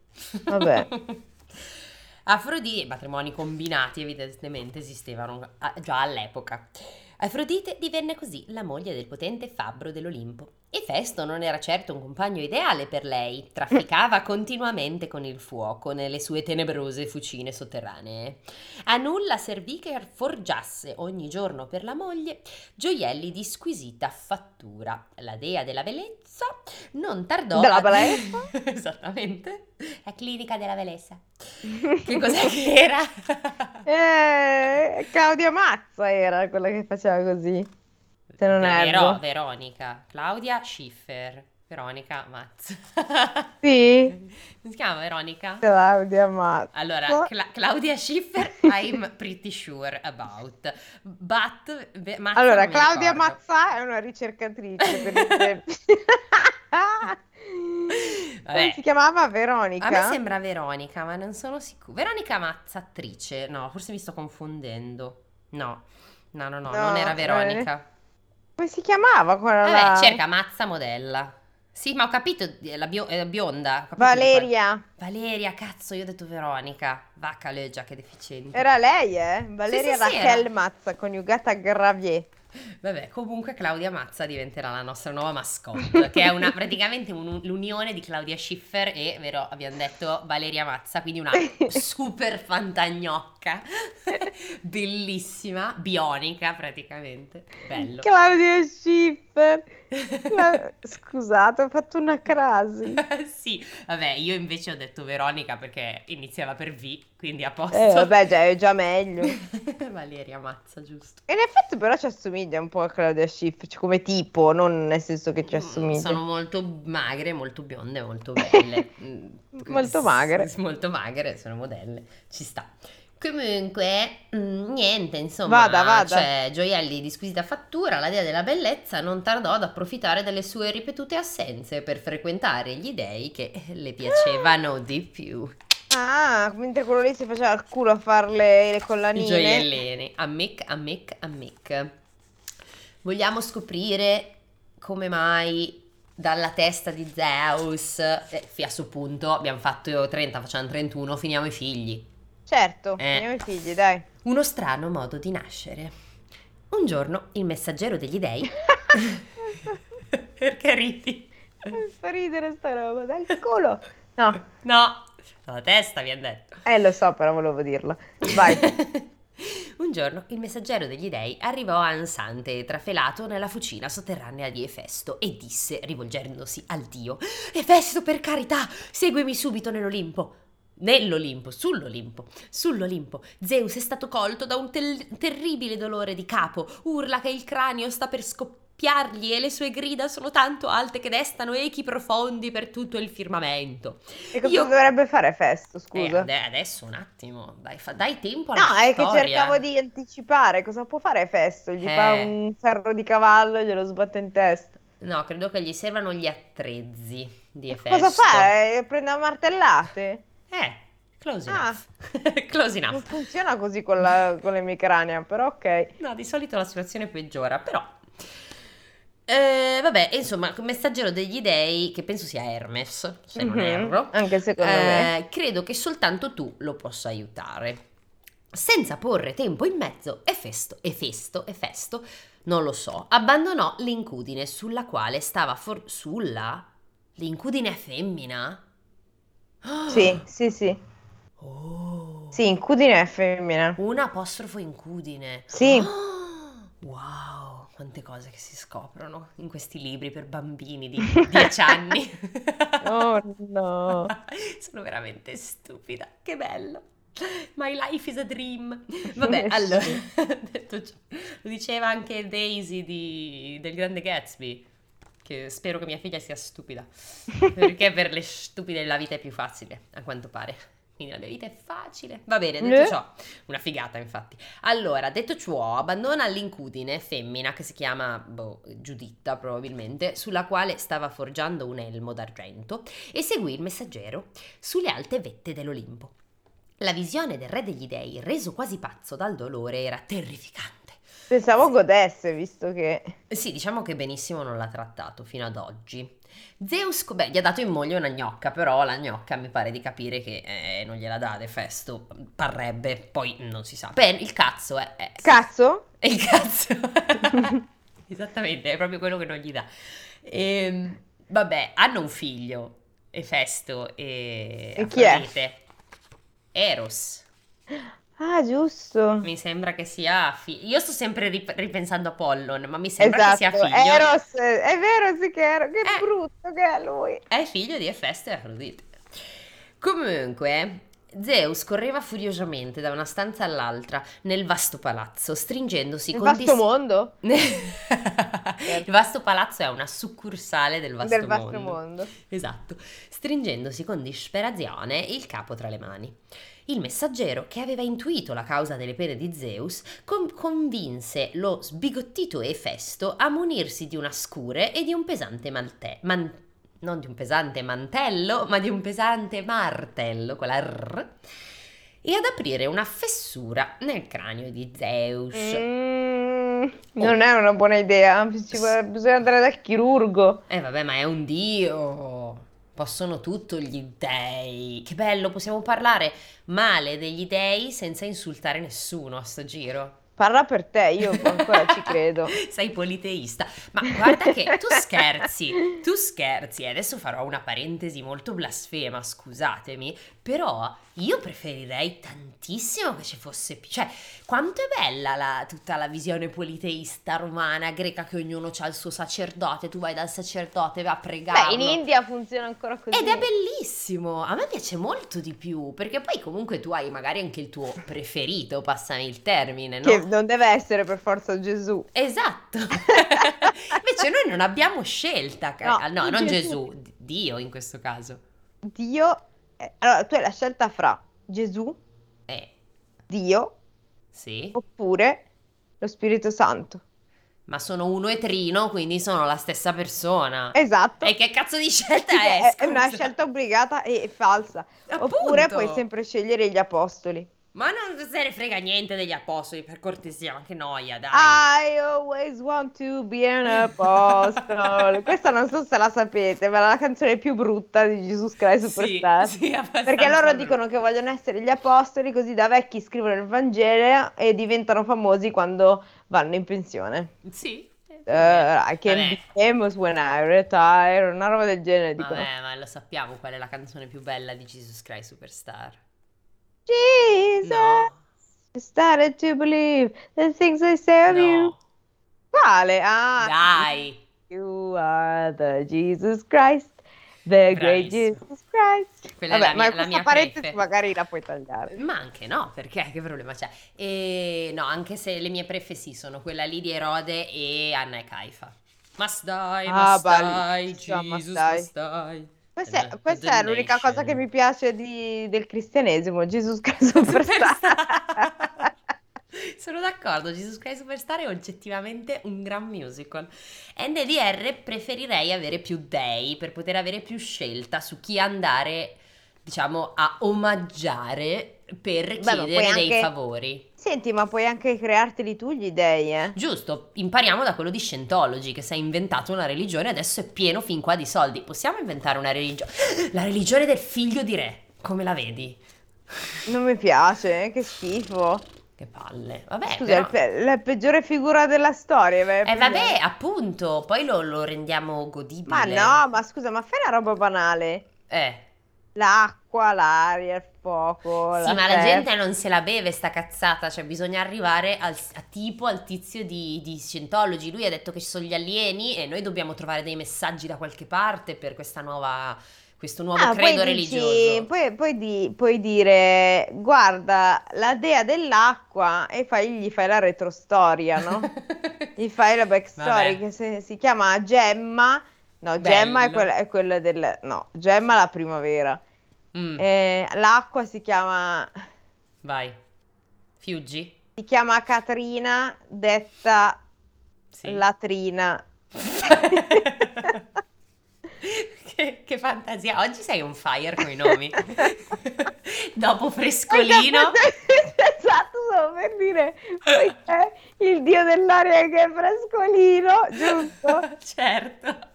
Vabbè. *laughs*
Afrodite, matrimoni combinati evidentemente esistevano a- già all'epoca. Afrodite divenne così la moglie del potente fabbro dell'Olimpo. Efesto non era certo un compagno ideale per lei, trafficava *laughs* continuamente con il fuoco nelle sue tenebrose fucine sotterranee. A nulla servì che forgiasse ogni giorno per la moglie gioielli di squisita fattura. La dea della bellezza non tardò
Della bellezza? *laughs*
Esattamente. La clinica della bellezza. *laughs* Che cos'è che era?
Eh, Claudia Mazza era quella che faceva così. Se non
Vero-
erro.
Veronica, Claudia Schiffer, Veronica Mazza.
Sì,
Non si chiama Veronica?
Claudia Mazza.
Allora, Cla- Claudia Schiffer, I'm pretty sure about. But Ve- Mazza
Allora, Claudia
ricordo.
Mazza è una ricercatrice per il- *laughs*
Vabbè.
Come si chiamava Veronica?
A me sembra Veronica, ma non sono sicura. Veronica Mazza, attrice. No, forse mi sto confondendo. No, no, no, no,
No,
non era
eh.
Veronica.
Come si chiamava quella là?
Vabbè, cerca Mazza modella. Sì, ma ho capito, è la, bio- è la bionda.
Valeria.
Valeria, cazzo, io ho detto Veronica. Vacca leggia, che deficiente.
Era lei, eh? Valeria
Sì, sì, sì,
Rachel
era.
Mazza, coniugata a Gravier.
Vabbè, comunque Claudia Mazza diventerà la nostra nuova mascotte, che è una, praticamente un- l'unione di Claudia Schiffer e, vero, abbiamo detto Valeria Mazza, quindi una *laughs* super fantagnocca, *laughs* bellissima, bionica praticamente. Bello.
Claudia Schiffer. La- Scusate, ho fatto una crasi. *laughs*
sì, vabbè, io invece ho detto Veronica perché iniziava per V, quindi a posto.
Eh, vabbè, già, è già meglio. *laughs*
Valeria Mazza, giusto.
In effetti però ci assomiglia un po' a Claudia Schiffer, cioè come tipo, non nel senso che ci assomiglia.
Mm, Sono molto magre, molto bionde, molto *laughs* belle. Mm,
Molto magre.
s- Molto magre, sono modelle. Ci sta. Comunque, mm, niente, insomma,
Vada, vada.
cioè, gioielli di squisita fattura, la dea della bellezza non tardò ad approfittare delle sue ripetute assenze per frequentare gli dei che le piacevano di più.
Ah, mentre quello lì si faceva il culo a farle le
I
collanine.
gioiellini. Amic, amic, amic. Vogliamo scoprire come mai dalla testa di Zeus, eh, a questo punto abbiamo fatto 30, facciamo 31, finiamo i figli.
Certo,
Eh.
andiamo ai figli, dai.
Uno strano modo di nascere. Un giorno il messaggero degli dei... *laughs* Perché ridi?
Fa ridere sta roba, dal culo. No,
No, dalla testa vi hanno detto.
eh lo so, però volevo dirla. Vai. *laughs*
Un giorno il messaggero degli dei arrivò ansante e trafelato nella fucina sotterranea di Efesto e disse, rivolgendosi al dio: Efesto, per carità, seguimi subito nell'Olimpo. Nell'Olimpo, sull'Olimpo, sull'Olimpo. Zeus è stato colto da un tel- terribile dolore di capo. Urla che il cranio sta per scoppiargli e le sue grida sono tanto alte che destano echi profondi per tutto il firmamento.
E cosa
Io-
dovrebbe fare Festo,
Eh,
scusa?
ade- adesso un attimo, dai, fa- dai tempo alla
No, è che
storia.
cercavo di anticipare. Cosa può fare Festo? Gli
Eh.
fa un ferro di cavallo e glielo sbatte in testa.
No, credo che gli servano gli attrezzi di Efesto.
Cosa fa? Eh, Prende a martellate?
Eh, close
Ah. *laughs*
enough. close
Non
enough.
funziona così con, la, con le micrania, però ok.
No, di solito la situazione peggiora, però... Eh, vabbè, insomma, il messaggero degli dei, che penso sia Hermes, se non
Mhm,
erro,
Anche secondo me.
eh, credo che soltanto tu lo possa aiutare. Senza porre tempo in mezzo, Efesto, Efesto, Efesto, non lo so, abbandonò l'incudine sulla quale stava for... sulla? L'incudine femmina?
Sì, *gasps* sì, sì.
Oh.
Sì, incudine è femmina.
Un apostrofo incudine.
Sì.
Ah, *gasps* Wow, quante cose che si scoprono in questi libri per bambini di *laughs* 10 anni. *laughs*
Oh no. *laughs*
Sono veramente stupida. Che bello. My life is a dream. Vabbè, allora, detto ciò, lo diceva anche Daisy di- del Grande Gatsby, che spero che mia figlia sia stupida, *laughs* perché per le stupide la vita è più facile, a quanto pare. Quindi la mia vita è facile. Va bene, detto
Eh?
ciò, una figata infatti. Allora, detto ciò, abbandona l'incudine femmina che si chiama boh, Giuditta probabilmente, sulla quale stava forgiando un elmo d'argento e seguì il messaggero sulle alte vette dell'Olimpo. La visione del re degli dei, reso quasi pazzo dal dolore, era terrificante.
Pensavo godesse, visto che...
Sì, diciamo che benissimo non l'ha trattato fino ad oggi. Zeus, beh, gli ha dato in moglie una gnocca, però la gnocca mi pare di capire che eh, non gliela dà ad Efesto, parrebbe, poi non si sa. Beh, il cazzo è... è
Cazzo?
è *laughs* il cazzo. *laughs* Esattamente, è proprio quello che non gli dà. Ehm, vabbè, hanno un figlio, Efesto e...
E chi è?
Eros.
Ah, giusto.
Mi sembra che sia figlio. Io sto sempre rip- ripensando a Pollon, ma mi sembra
Esatto,
che sia figlio.
Eros, è vero sì che Eros, che
Eh.
brutto che è lui.
È figlio di Efesto e Afrodite. Comunque, Zeus correva furiosamente da una stanza all'altra nel vasto palazzo, stringendosi
Il
con
vasto
dis-
mondo? *laughs*
Il vasto palazzo è una succursale del vasto,
del vasto
mondo.
mondo.
Esatto, stringendosi con disperazione il capo tra le mani. Il messaggero, che aveva intuito la causa delle pene di Zeus, con- convinse lo sbigottito Efesto a munirsi di una scure e di un pesante malte- man- non di un pesante mantello, ma di un pesante martello, con la R, e ad aprire una fessura nel cranio di Zeus.
Mm, non è una buona idea. Bisogna andare dal chirurgo.
Eh vabbè, ma è un dio. Possono tutto gli dei. Che bello, possiamo parlare male degli dei senza insultare nessuno a sto giro.
Parla per te, io ancora ci *laughs* credo.
Sei politeista. Ma guarda che tu scherzi, tu scherzi. E adesso farò una parentesi molto blasfema, scusatemi. Però io preferirei tantissimo che ci fosse più. Cioè, quanto è bella la- tutta la visione politeista romana, greca, che ognuno ha il suo sacerdote. Tu vai dal sacerdote, vai a pregare.
Beh, in India funziona ancora così.
Ed è bellissimo, a me piace molto di più, perché poi comunque tu hai magari anche il tuo preferito, passami il termine, no?
Che non deve essere per forza Gesù.
Esatto. *laughs* Invece noi non abbiamo scelta,
No,
no, non
Gesù.
Gesù, Dio in questo caso.
Dio. Eh, Allora, tu hai la scelta fra Gesù,
Eh,
Dio,
sì,
oppure lo Spirito Santo.
ma sono uno e trino, quindi sono la stessa persona.
Esatto.
E che cazzo di *laughs* scelta
È,
è?
è una scelta obbligata e falsa.
Appunto.
Oppure puoi sempre scegliere gli apostoli.
Ma non se ne frega niente degli apostoli, per cortesia, ma che noia, dai.
I always want to be an apostle. *laughs* Questa non so se la sapete, ma è la canzone più brutta di Jesus Christ
Sì,
Superstar.
sì, abbastanza
Perché loro
brutta.
dicono che vogliono essere gli apostoli, così da vecchi scrivono il Vangelo e diventano famosi quando vanno in pensione.
Sì.
Uh, I can
Vabbè.
be famous when I retire, una roba del genere dicono.
Vabbè, ma lo sappiamo qual è la canzone più bella di Jesus Christ Superstar.
Jesus,
No,
I started to believe the things I say of you.
no,
Quale? Ah,
dai.
You are the Jesus Christ, the great
Bravissimo.
Jesus Christ.
Quella è
Vabbè,
la
ma
mia- la
questa
mia
parentesi
prefe.
magari la puoi tagliare.
Ma anche no, perché? Che problema c'è? E no, anche se le mie prefe sì, sono quella lì di Erode e Anna e Caifa. Must die,
Ah,
must die,
bellissima, must
Jesus
die.
must die.
Questa è,
The-
questa è l'unica cosa che mi piace di- del cristianesimo, Jesus Christ *laughs* Superstar.
Sono d'accordo, Jesus Christ Superstar è oggettivamente un gran musical. NDR preferirei avere più dei per poter avere più scelta su chi andare, diciamo, a omaggiare per
Beh,
chiedere dei
anche-
favori.
Senti, ma puoi anche crearteli tu gli dei, eh?
Giusto, impariamo da quello di Scientology che si è inventato una religione e adesso è pieno fin qua di soldi. Possiamo inventare una religione? *gasps* La religione del figlio di re, come la vedi?
Non mi piace, eh, che schifo.
Che palle. Vabbè,
Scusa,
però...
pe- la peggiore figura della storia. a
Eh vabbè, appunto, poi lo, lo rendiamo godibile.
Ma no, ma scusa, ma fai una roba banale.
Eh,
L'acqua, l'aria, il fuoco.
sì, ma la
terra.
gente non se la beve sta cazzata, cioè bisogna arrivare al, a tipo al tizio di, di Scientology. Lui ha detto che ci sono gli alieni e noi dobbiamo trovare dei messaggi da qualche parte per questa nuova, questo nuovo
Ah,
credo
poi dici-
religioso.
poi, poi di- puoi dire, guarda, la dea dell'acqua e fai- gli fai la retrostoria, no? *laughs* Gli fai la backstory
Vabbè.
che se- si chiama Gemma. No,
Bello.
Gemma è quella, è quella del... No, Gemma la primavera.
Mm,
Eh, l'acqua si chiama...
vai. Fiuggi?
Si chiama Catrina, detta
Sì.
latrina. *laughs*
che, che fantasia. Oggi sei on fire con i nomi. *laughs* Dopo Frescolino. *laughs*
esatto, stavo per dire, il dio dell'aria che è Frescolino, giusto?
certo.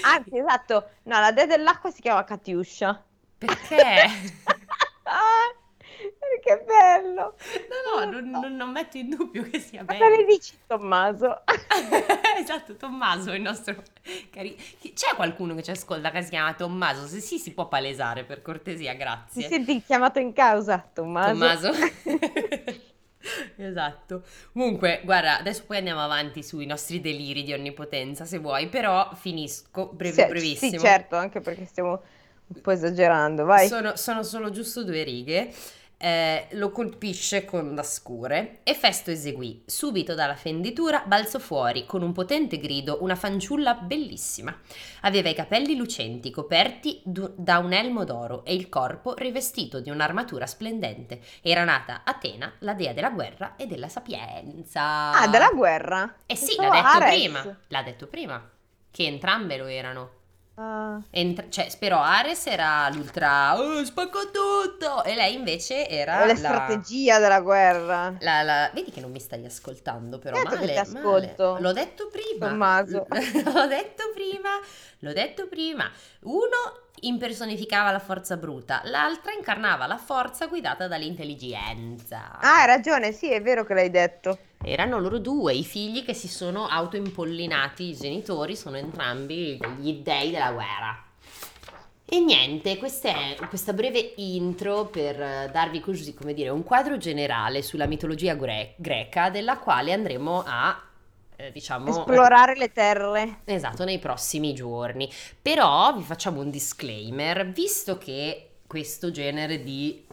Anzi, esatto, no, la dea dell'acqua si chiama Katiuscia.
Perché? *laughs*
Perché bello!
No, no, non, non- non metto in dubbio che sia
Cosa ne
bello.
dici, Tommaso? *laughs*
esatto, Tommaso, il nostro cari... C'è qualcuno che ci ascolta che si chiama Tommaso? Se sì, si può palesare, per cortesia,
Ti
grazie.
senti chiamato in causa, Tommaso?
Tommaso. *laughs* esatto. Comunque, guarda, adesso poi andiamo avanti sui nostri deliri di onnipotenza, se vuoi, però finisco brevi-
Sì,
brevissimo.
Sì, certo, anche perché stiamo un po' esagerando, vai.
Sono, sono solo giusto due righe. Eh, lo colpisce con la scure e Festo eseguì. Subito dalla fenditura balzò fuori con un potente grido una fanciulla bellissima. Aveva i capelli lucenti coperti du- da un elmo d'oro e il corpo rivestito di un'armatura splendente. Era nata Atena, la dea della guerra e della sapienza.
Ah, della guerra?
Eh sì,
Pensavo
l'ha detto
Ares.
prima. L'ha detto prima. Che entrambe lo erano.
Ah,
Entr- cioè, però Ares era l'ultra "Oh, spacco tutto e lei invece era
la
la,
strategia della guerra.
la- la- Vedi che non mi stai ascoltando, però
Certo
male,
ti ascolto.
male. L'ho detto prima.
Tommaso. *laughs*
L'ho detto prima. L'ho detto prima. Uno impersonificava la forza bruta, l'altra incarnava la forza guidata dall'intelligenza.
Ah, hai ragione, sì, è vero che l'hai detto.
Erano loro due, i figli che si sono autoimpollinati, i genitori sono entrambi gli dei della guerra. E niente, questa è questa breve intro per darvi così, come dire, un quadro generale sulla mitologia gre- greca, della quale andremo a, eh, diciamo...
Esplorare le terre.
Esatto, nei prossimi giorni. Però vi facciamo un disclaimer, visto che questo genere di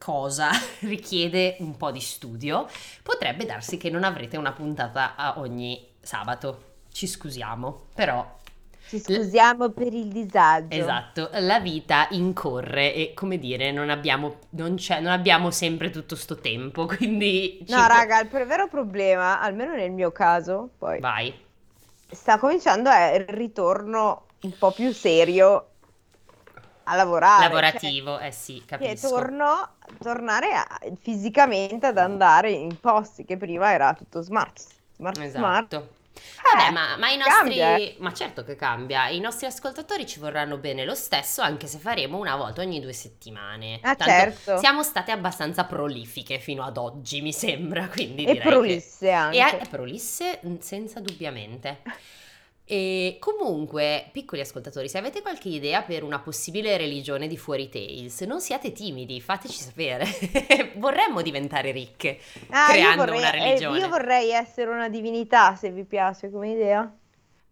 cosa *laughs* richiede un po' di studio, potrebbe darsi che non avrete una puntata a ogni sabato. Ci scusiamo, però
Ci scusiamo per il disagio.
esatto, la vita incorre e come dire, non abbiamo, non c'è- non abbiamo sempre tutto sto tempo, *laughs* quindi...
No, raga, il vero problema, almeno nel mio caso, poi
Vai.
sta cominciando il ritorno un po' più serio a lavorare.
Lavorativo, eh sì,
Cioè, che
capisco.
torno, tornare a- fisicamente ad andare in posti che prima era tutto smart. Smart, smart.
Esatto. Vabbè,
Eh,
ma, ma i nostri.
cambia, eh.
Ma certo che cambia. I nostri ascoltatori ci vorranno bene lo stesso, anche se faremo una volta ogni due settimane.
Ah,
Tanto
certo.
Siamo state abbastanza prolifiche fino ad oggi, mi sembra. Quindi
E
direi
prolisse
che...
anche.
E a- prolisse, mm, senza dubbiamente. *laughs* E comunque, piccoli ascoltatori, se avete qualche idea per una possibile religione di Fuori Tales, non siate timidi, fateci sapere. *laughs* Vorremmo diventare ricche
Ah,
creando
vorrei,
una
eh,
religione.
io vorrei essere una divinità, se vi piace come idea.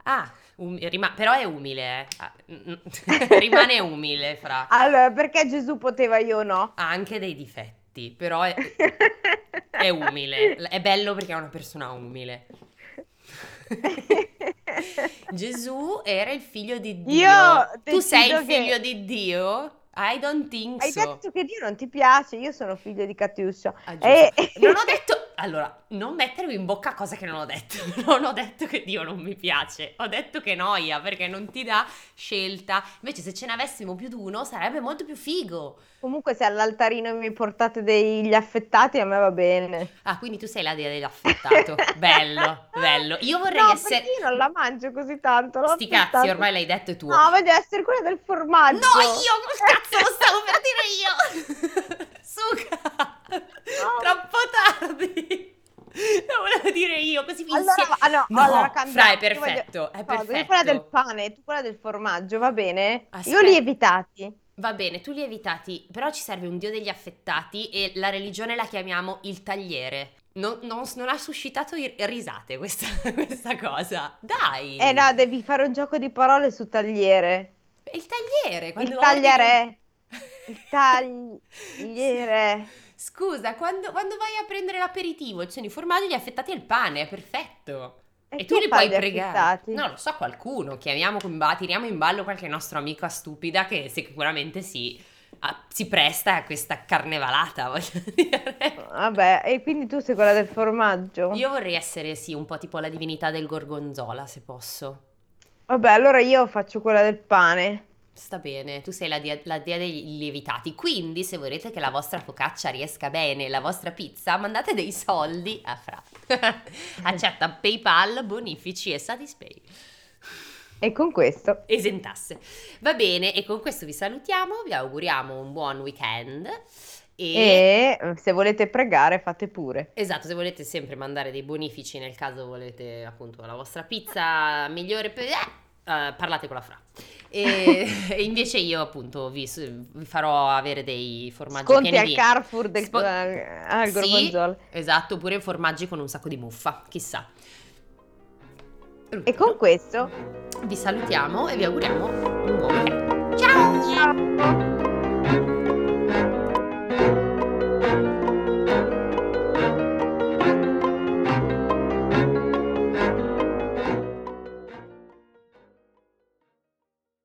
Ah, um- rima- però è umile, eh. Ah, *laughs* rimane umile, fra.
Allora, perché Gesù poteva io no?
Ha anche dei difetti, però è, *laughs* è umile. È bello perché è una persona umile. *laughs* Gesù era il figlio di Dio.
Io
tu sei il
decido che-
figlio di Dio? I don't think
Hai
so.
detto che Dio non ti piace, io sono figlio di Catiuscia.
Ah.
E... *laughs*
Non ho detto. Allora, non mettermi in bocca cose che non ho detto. *laughs* Non ho detto che Dio non mi piace. Ho detto che noia perché non ti dà scelta. Invece, se ce ne avessimo più di uno, sarebbe molto più figo.
Comunque se all'altarino mi portate degli affettati a me va bene.
Ah, quindi tu sei la dea dell'affettato. *laughs* bello, bello. Io vorrei
no,
essere.
io non la mangio così tanto.
Sti cazzi, ormai l'hai detto è tuo.
No, voglio essere quella del formaggio.
No, io *laughs* cazzo lo stavo per dire io. *laughs* Suca. Troppo tardi. Lo volevo dire io, così vi
Allora,
insie-
ah, no,
No,
allora cambiamo.
Fra, è
Io voglio-
perfetto, è
cosa, Io
perfetto.
quella del pane, tu quella del formaggio, va bene?
Aspetta.
Io lievitati.
Va bene, tu lievitati, però ci serve un dio degli affettati e la religione la chiamiamo il tagliere. Non, non- non ha suscitato risate questa, *laughs* questa cosa. Dai!
Eh no, devi fare un gioco di parole su tagliere.
Il tagliere, quando
Il tagliere. *laughs* Il tagliere.
Scusa, quando, quando vai a prendere l'aperitivo, ci sono i formaggi, gli affettati e il pane, è perfetto. E,
E
tu li puoi pregare.
affettati?
No, lo so, qualcuno. Chiamiamo, tiriamo in ballo qualche nostra amica stupida che sicuramente si, ah, si presta a questa carnevalata, *laughs* voglio dire.
Vabbè, e quindi tu sei quella del formaggio?
Io vorrei essere, sì, un po' tipo la divinità del gorgonzola, se posso.
Vabbè, allora io faccio quella del pane.
Sta bene, tu sei la dea, la dea dei lievitati, quindi se volete che la vostra focaccia riesca bene, la vostra pizza, mandate dei soldi a Fra. *laughs* Accetta PayPal, bonifici e Satispay.
E con questo
Esentasse. Va bene, e con questo vi salutiamo, vi auguriamo un buon weekend. E...
E se volete pregare fate pure.
Esatto, se volete sempre mandare dei bonifici nel caso volete appunto la vostra pizza migliore, per... eh, parlate con la Fra. E, *laughs* e invece io appunto vi, vi farò avere dei formaggi
Sconti
pieni
al
di...
Carrefour del,
Spo-
al
Sì, esatto, oppure formaggi con un sacco di muffa, chissà.
E con questo
vi salutiamo e vi auguriamo un buon. Ciao!
Ciao.